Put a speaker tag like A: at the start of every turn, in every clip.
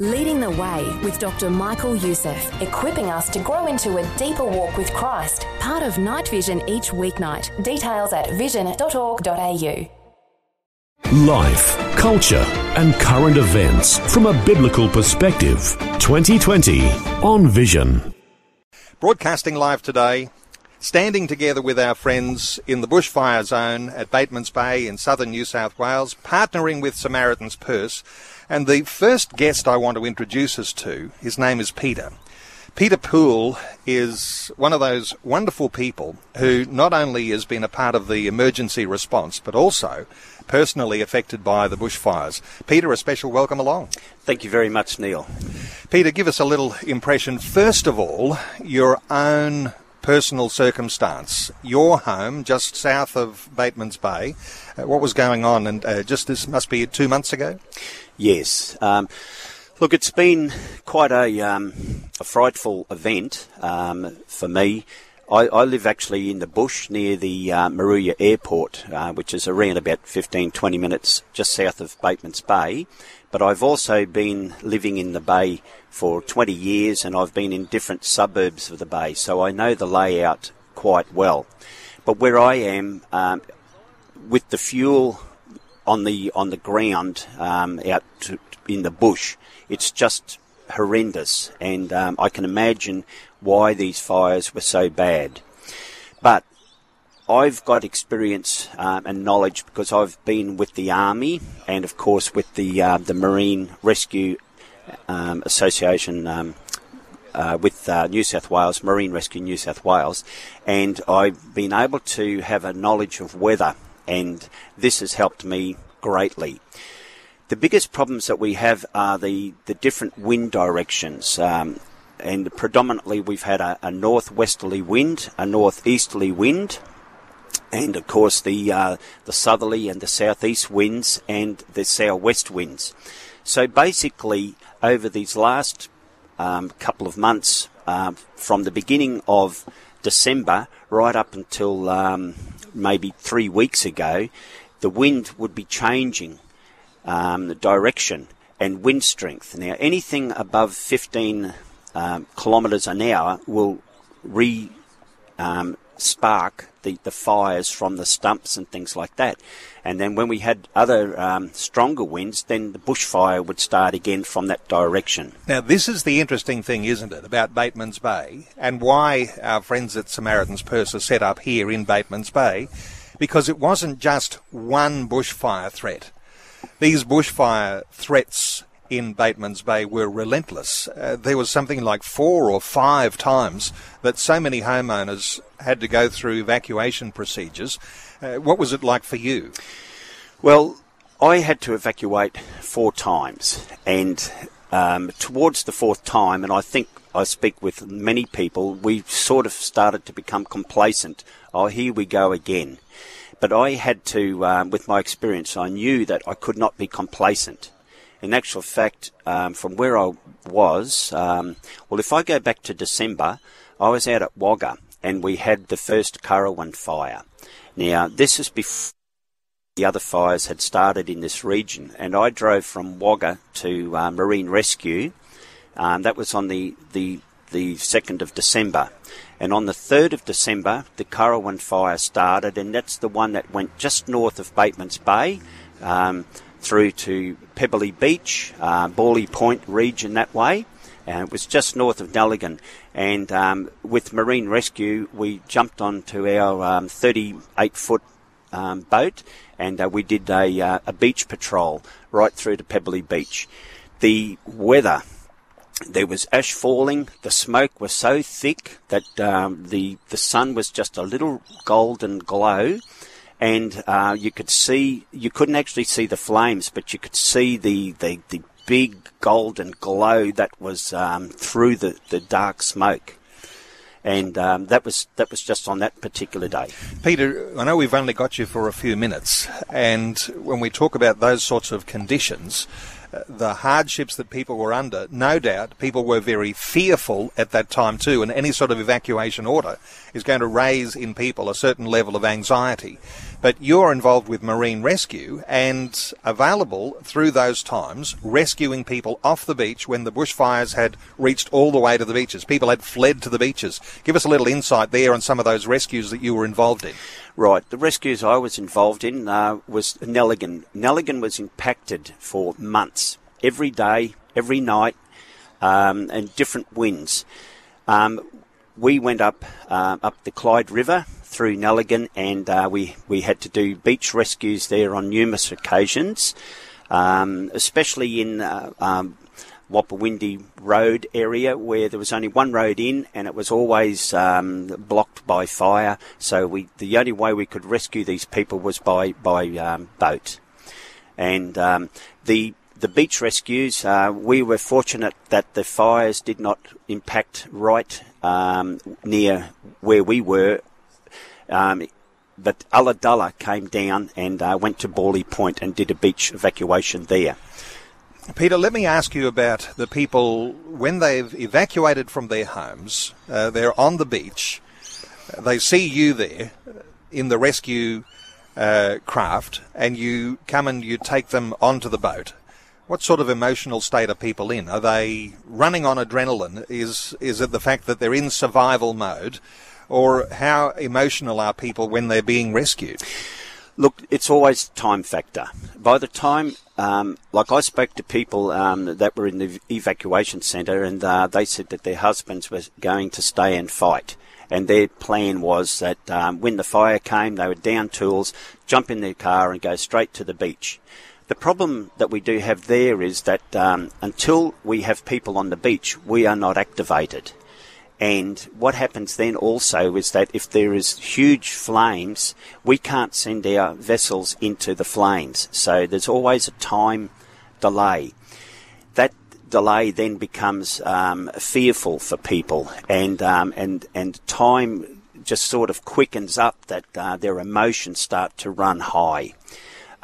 A: Leading the way with Dr. Michael Youssef, equipping us to grow into a deeper walk with Christ. Part of Night Vision each weeknight. Details at vision.org.au.
B: Life, culture, and current events from a biblical perspective. 2020 on Vision.
C: Broadcasting live today, standing together with our friends in the bushfire zone at Batemans Bay in southern New South Wales, partnering with Samaritan's Purse and the first guest I want to introduce us to, his name is Peter. Peter Poole is one of those wonderful people who not only has been a part of the emergency response, but also personally affected by the bushfires. Peter, a special welcome along.
D: Thank you very much, Neil.
C: Peter, give us a little impression, first of all, your own personal circumstance. Your home, just south of Batemans Bay, uh, what was going on? And uh, just this must be two months ago?
D: Yes. Um, look, it's been quite a, um, a frightful event um, for me. I, I, live actually in the bush near the uh, Moruya Airport, uh, which is around about 15, 20 minutes just south of Batemans Bay. But I've also been living in the bay for 20 years and I've been in different suburbs of the bay, so I know the layout quite well. But where I am, um, with the fuel on the on the ground um, out to, in the bush. It's just horrendous, and um, I can imagine why these fires were so bad. But I've got experience um, and knowledge because I've been with the army and, of course, with the uh, the Marine Rescue um, Association. Um, uh, with uh, New South Wales, Marine Rescue New South Wales, and I've been able to have a knowledge of weather and this has helped me greatly. The biggest problems that we have are the, the different wind directions. Um, and predominantly we've had a, a, northwesterly wind, a northeasterly wind, and of course the uh, the southerly and the southeast winds and the southwest winds. So basically, over these last um, couple of months, uh, from the beginning of December right up until um, maybe three weeks ago, the wind would be changing um, the direction and wind strength. Now, anything above 15 um, kilometres an hour will re um, spark the, the fires from the stumps and things like that. And then when we had other um, stronger winds, then the bushfire would start again from that direction.
C: Now, this is the interesting thing, isn't it, about Batemans Bay and why our friends at Samaritan's Purse are set up here in Batemans Bay, because it wasn't just one bushfire threat. These bushfire threats in Batemans Bay were relentless. Uh, there was something like four or five times that so many homeowners had to go through evacuation procedures. Uh, what was it like for you?
D: Well, I had to evacuate four times, and um, towards the fourth time, and I think I speak with many people, we sort of started to become complacent. Oh, here we go again. But I had to, um, with my experience, I knew that I could not be complacent in actual fact, um, from where I was, um, well, if I go back to December, I was out at Wagga and we had the first Currowan fire. Now, this is before the other fires had started in this region, and I drove from Wagga to uh, Marine Rescue. Um, that was on the, the the 2nd of December. And on the 3rd of December, the Currowan fire started, and that's the one that went just north of Batemans Bay. Um, through to Pebbly Beach, uh, Bawley Point region that way. And it was just north of Nelligen. And um, with Marine Rescue, we jumped onto our 38 um, foot um, boat and uh, we did a, uh, a beach patrol right through to Pebbly Beach. The weather there was ash falling. The smoke was so thick that um, the the sun was just a little golden glow, and uh, you could see you couldn't actually see the flames, but you could see the the, the big golden glow that was um, through the, the dark smoke. And um, that was that was just on that particular day.
C: Peter, I know we've only got you for a few minutes, and when we talk about those sorts of conditions, the hardships that people were under, no doubt people were very fearful at that time too, and any sort of evacuation order is going to raise in people a certain level of anxiety. But you're involved with marine rescue and available through those times, rescuing people off the beach when the bushfires had reached all the way to the beaches. People had fled to the beaches. Give us a little insight there on some of those rescues that you were involved in.
D: Right, the rescues I was involved in uh, was Nelligen. Nelligen was impacted for months, every day, every night, um, and different winds. Um, we went up uh, up the Clyde River through Nelligen, and uh, we we had to do beach rescues there on numerous occasions, um, especially in uh, um, Wapawindi Road area where there was only one road in and it was always um, blocked by fire. So we the only way we could rescue these people was by by um, boat, and um, the the beach rescues, uh, we were fortunate that the fires did not impact right um, near where we were. Um, but Ulladulla came down and uh, went to Bawley Point and did a beach evacuation there.
C: Peter, let me ask you about the people when they've evacuated from their homes, uh, they're on the beach, they see you there in the rescue uh, craft, and you come and you take them onto the boat. What sort of emotional state are people in? Are they running on adrenaline? Is is it the fact that they're in survival mode, or how emotional are people when they're being rescued?
D: Look, it's always time factor. By the time, um, like I spoke to people um, that were in the evacuation centre, and uh, they said that their husbands were going to stay and fight. And their plan was that um, when the fire came, they would down tools, jump in their car, and go straight to the beach. The problem that we do have there is that um, until we have people on the beach, we are not activated. And what happens then also is that if there is huge flames, we can't send our vessels into the flames. So there's always a time delay. That delay then becomes um, fearful for people, and um, and and time just sort of quickens up that uh, their emotions start to run high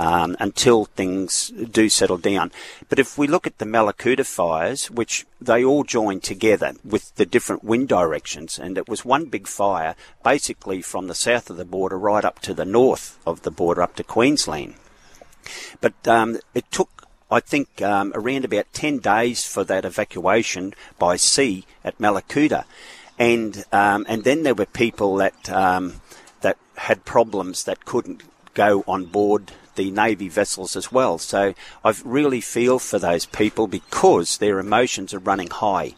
D: um, until things do settle down. But if we look at the Mallacoota fires, which they all joined together with the different wind directions, and it was one big fire basically from the south of the border right up to the north of the border up to Queensland. But um, it took I think um, around about 10 days for that evacuation by sea at Mallacoota. And, um, and then there were people that, um, that had problems that couldn't go on board the Navy vessels as well. So I really feel for those people because their emotions are running high.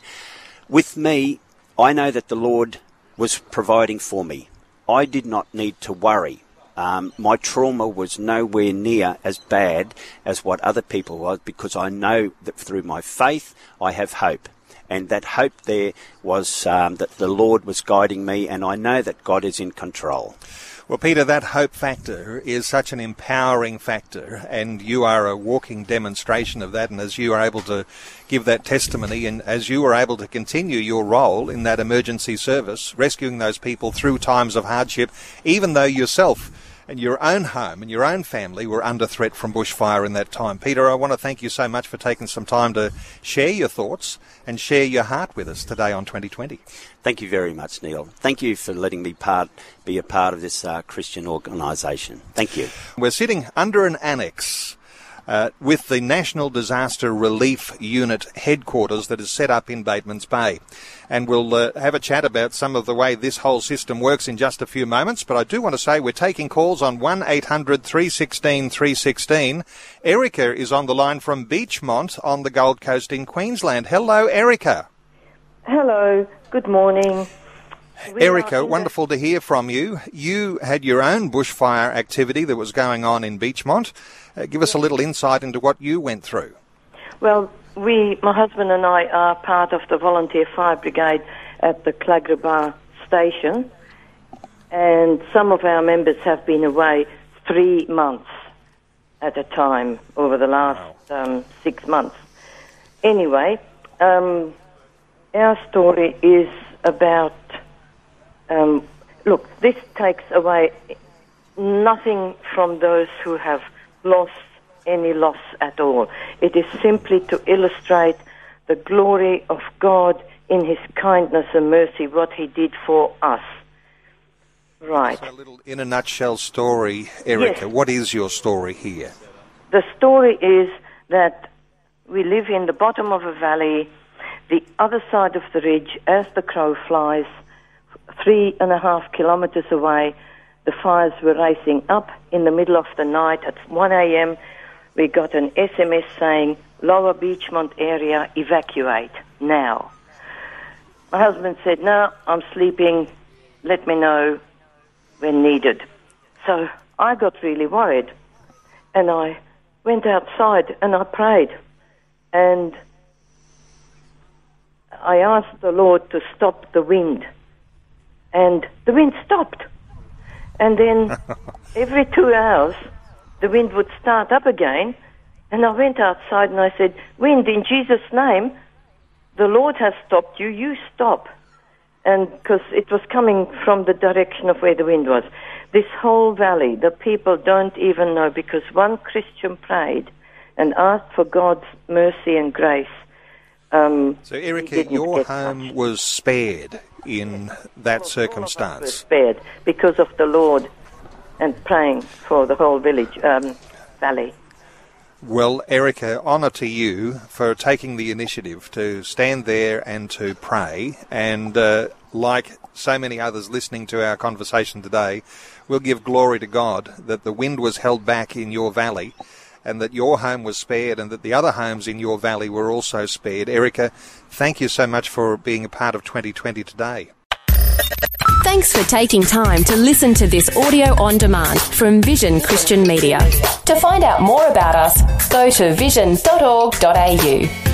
D: With me, I know that the Lord was providing for me. I did not need to worry. Um, my trauma was nowhere near as bad as what other people was because I know that through my faith I have hope. And that hope there was um, that the Lord was guiding me, and I know that God is in control.
C: Well, Peter, that hope factor is such an empowering factor, and you are a walking demonstration of that. And as you are able to give that testimony, and as you are able to continue your role in that emergency service, rescuing those people through times of hardship, even though yourself and your own home and your own family were under threat from bushfire in that time. Peter, I want to thank you so much for taking some time to share your thoughts and share your heart with us today on 2020.
D: Thank you very much, Neil. Thank you for letting me part, be a part of this uh, Christian organisation. Thank you.
C: We're sitting under an annex uh, with the National Disaster Relief Unit headquarters that is set up in Batemans Bay. And we'll uh, have a chat about some of the way this whole system works in just a few moments. But I do want to say we're taking calls on 1 800 316 316. Erica is on the line from Beechmont on the Gold Coast in Queensland. Hello, Erica.
E: Hello, good morning.
C: We Erica, wonderful to hear from you. You had your own bushfire activity that was going on in Beechmont. Uh, give us a little insight into what you went through.
E: Well, we, my husband and I, are part of the volunteer fire brigade at the Clagiraba station, and some of our members have been away three months at a time over the last wow. um, six months. Anyway, um, our story is about. Um, look, this takes away nothing from those who have lost any loss at all. It is simply to illustrate the glory of God in His kindness and mercy, what He did for us. Right.
C: So a little in a nutshell story, Erica.
E: Yes.
C: What is your story here?
E: The story is that we live in the bottom of a valley, the other side of the ridge, as the crow flies, three and a half kilometers away. The fires were racing up in the middle of the night at 1 a.m. We got an SMS saying, Lower Beechmont area, evacuate now. My husband said, No, I'm sleeping. Let me know when needed. So I got really worried and I went outside and I prayed and I asked the Lord to stop the wind and the wind stopped. And then every two hours the wind would start up again and I went outside and I said, Wind, in Jesus' name, the Lord has stopped you, you stop. And because it was coming from the direction of where the wind was. This whole valley, the people don't even know because one Christian prayed and asked for God's mercy and grace. Um,
C: So, Erica, your home
E: touched.
C: was spared in that circumstance.
E: spared because of the Lord and praying for the whole village, um, valley.
C: Well, Erica, honour to you for taking the initiative to stand there and to pray. And uh, like so many others listening to our conversation today, we'll give glory to God that the wind was held back in your valley and that your home was spared and that the other homes in your valley were also spared. Erica, thank you so much for being a part of 2020 today.
A: Thanks for taking time to listen to this audio on demand from Vision Christian Media. To find out more about us, go to vision.org.au.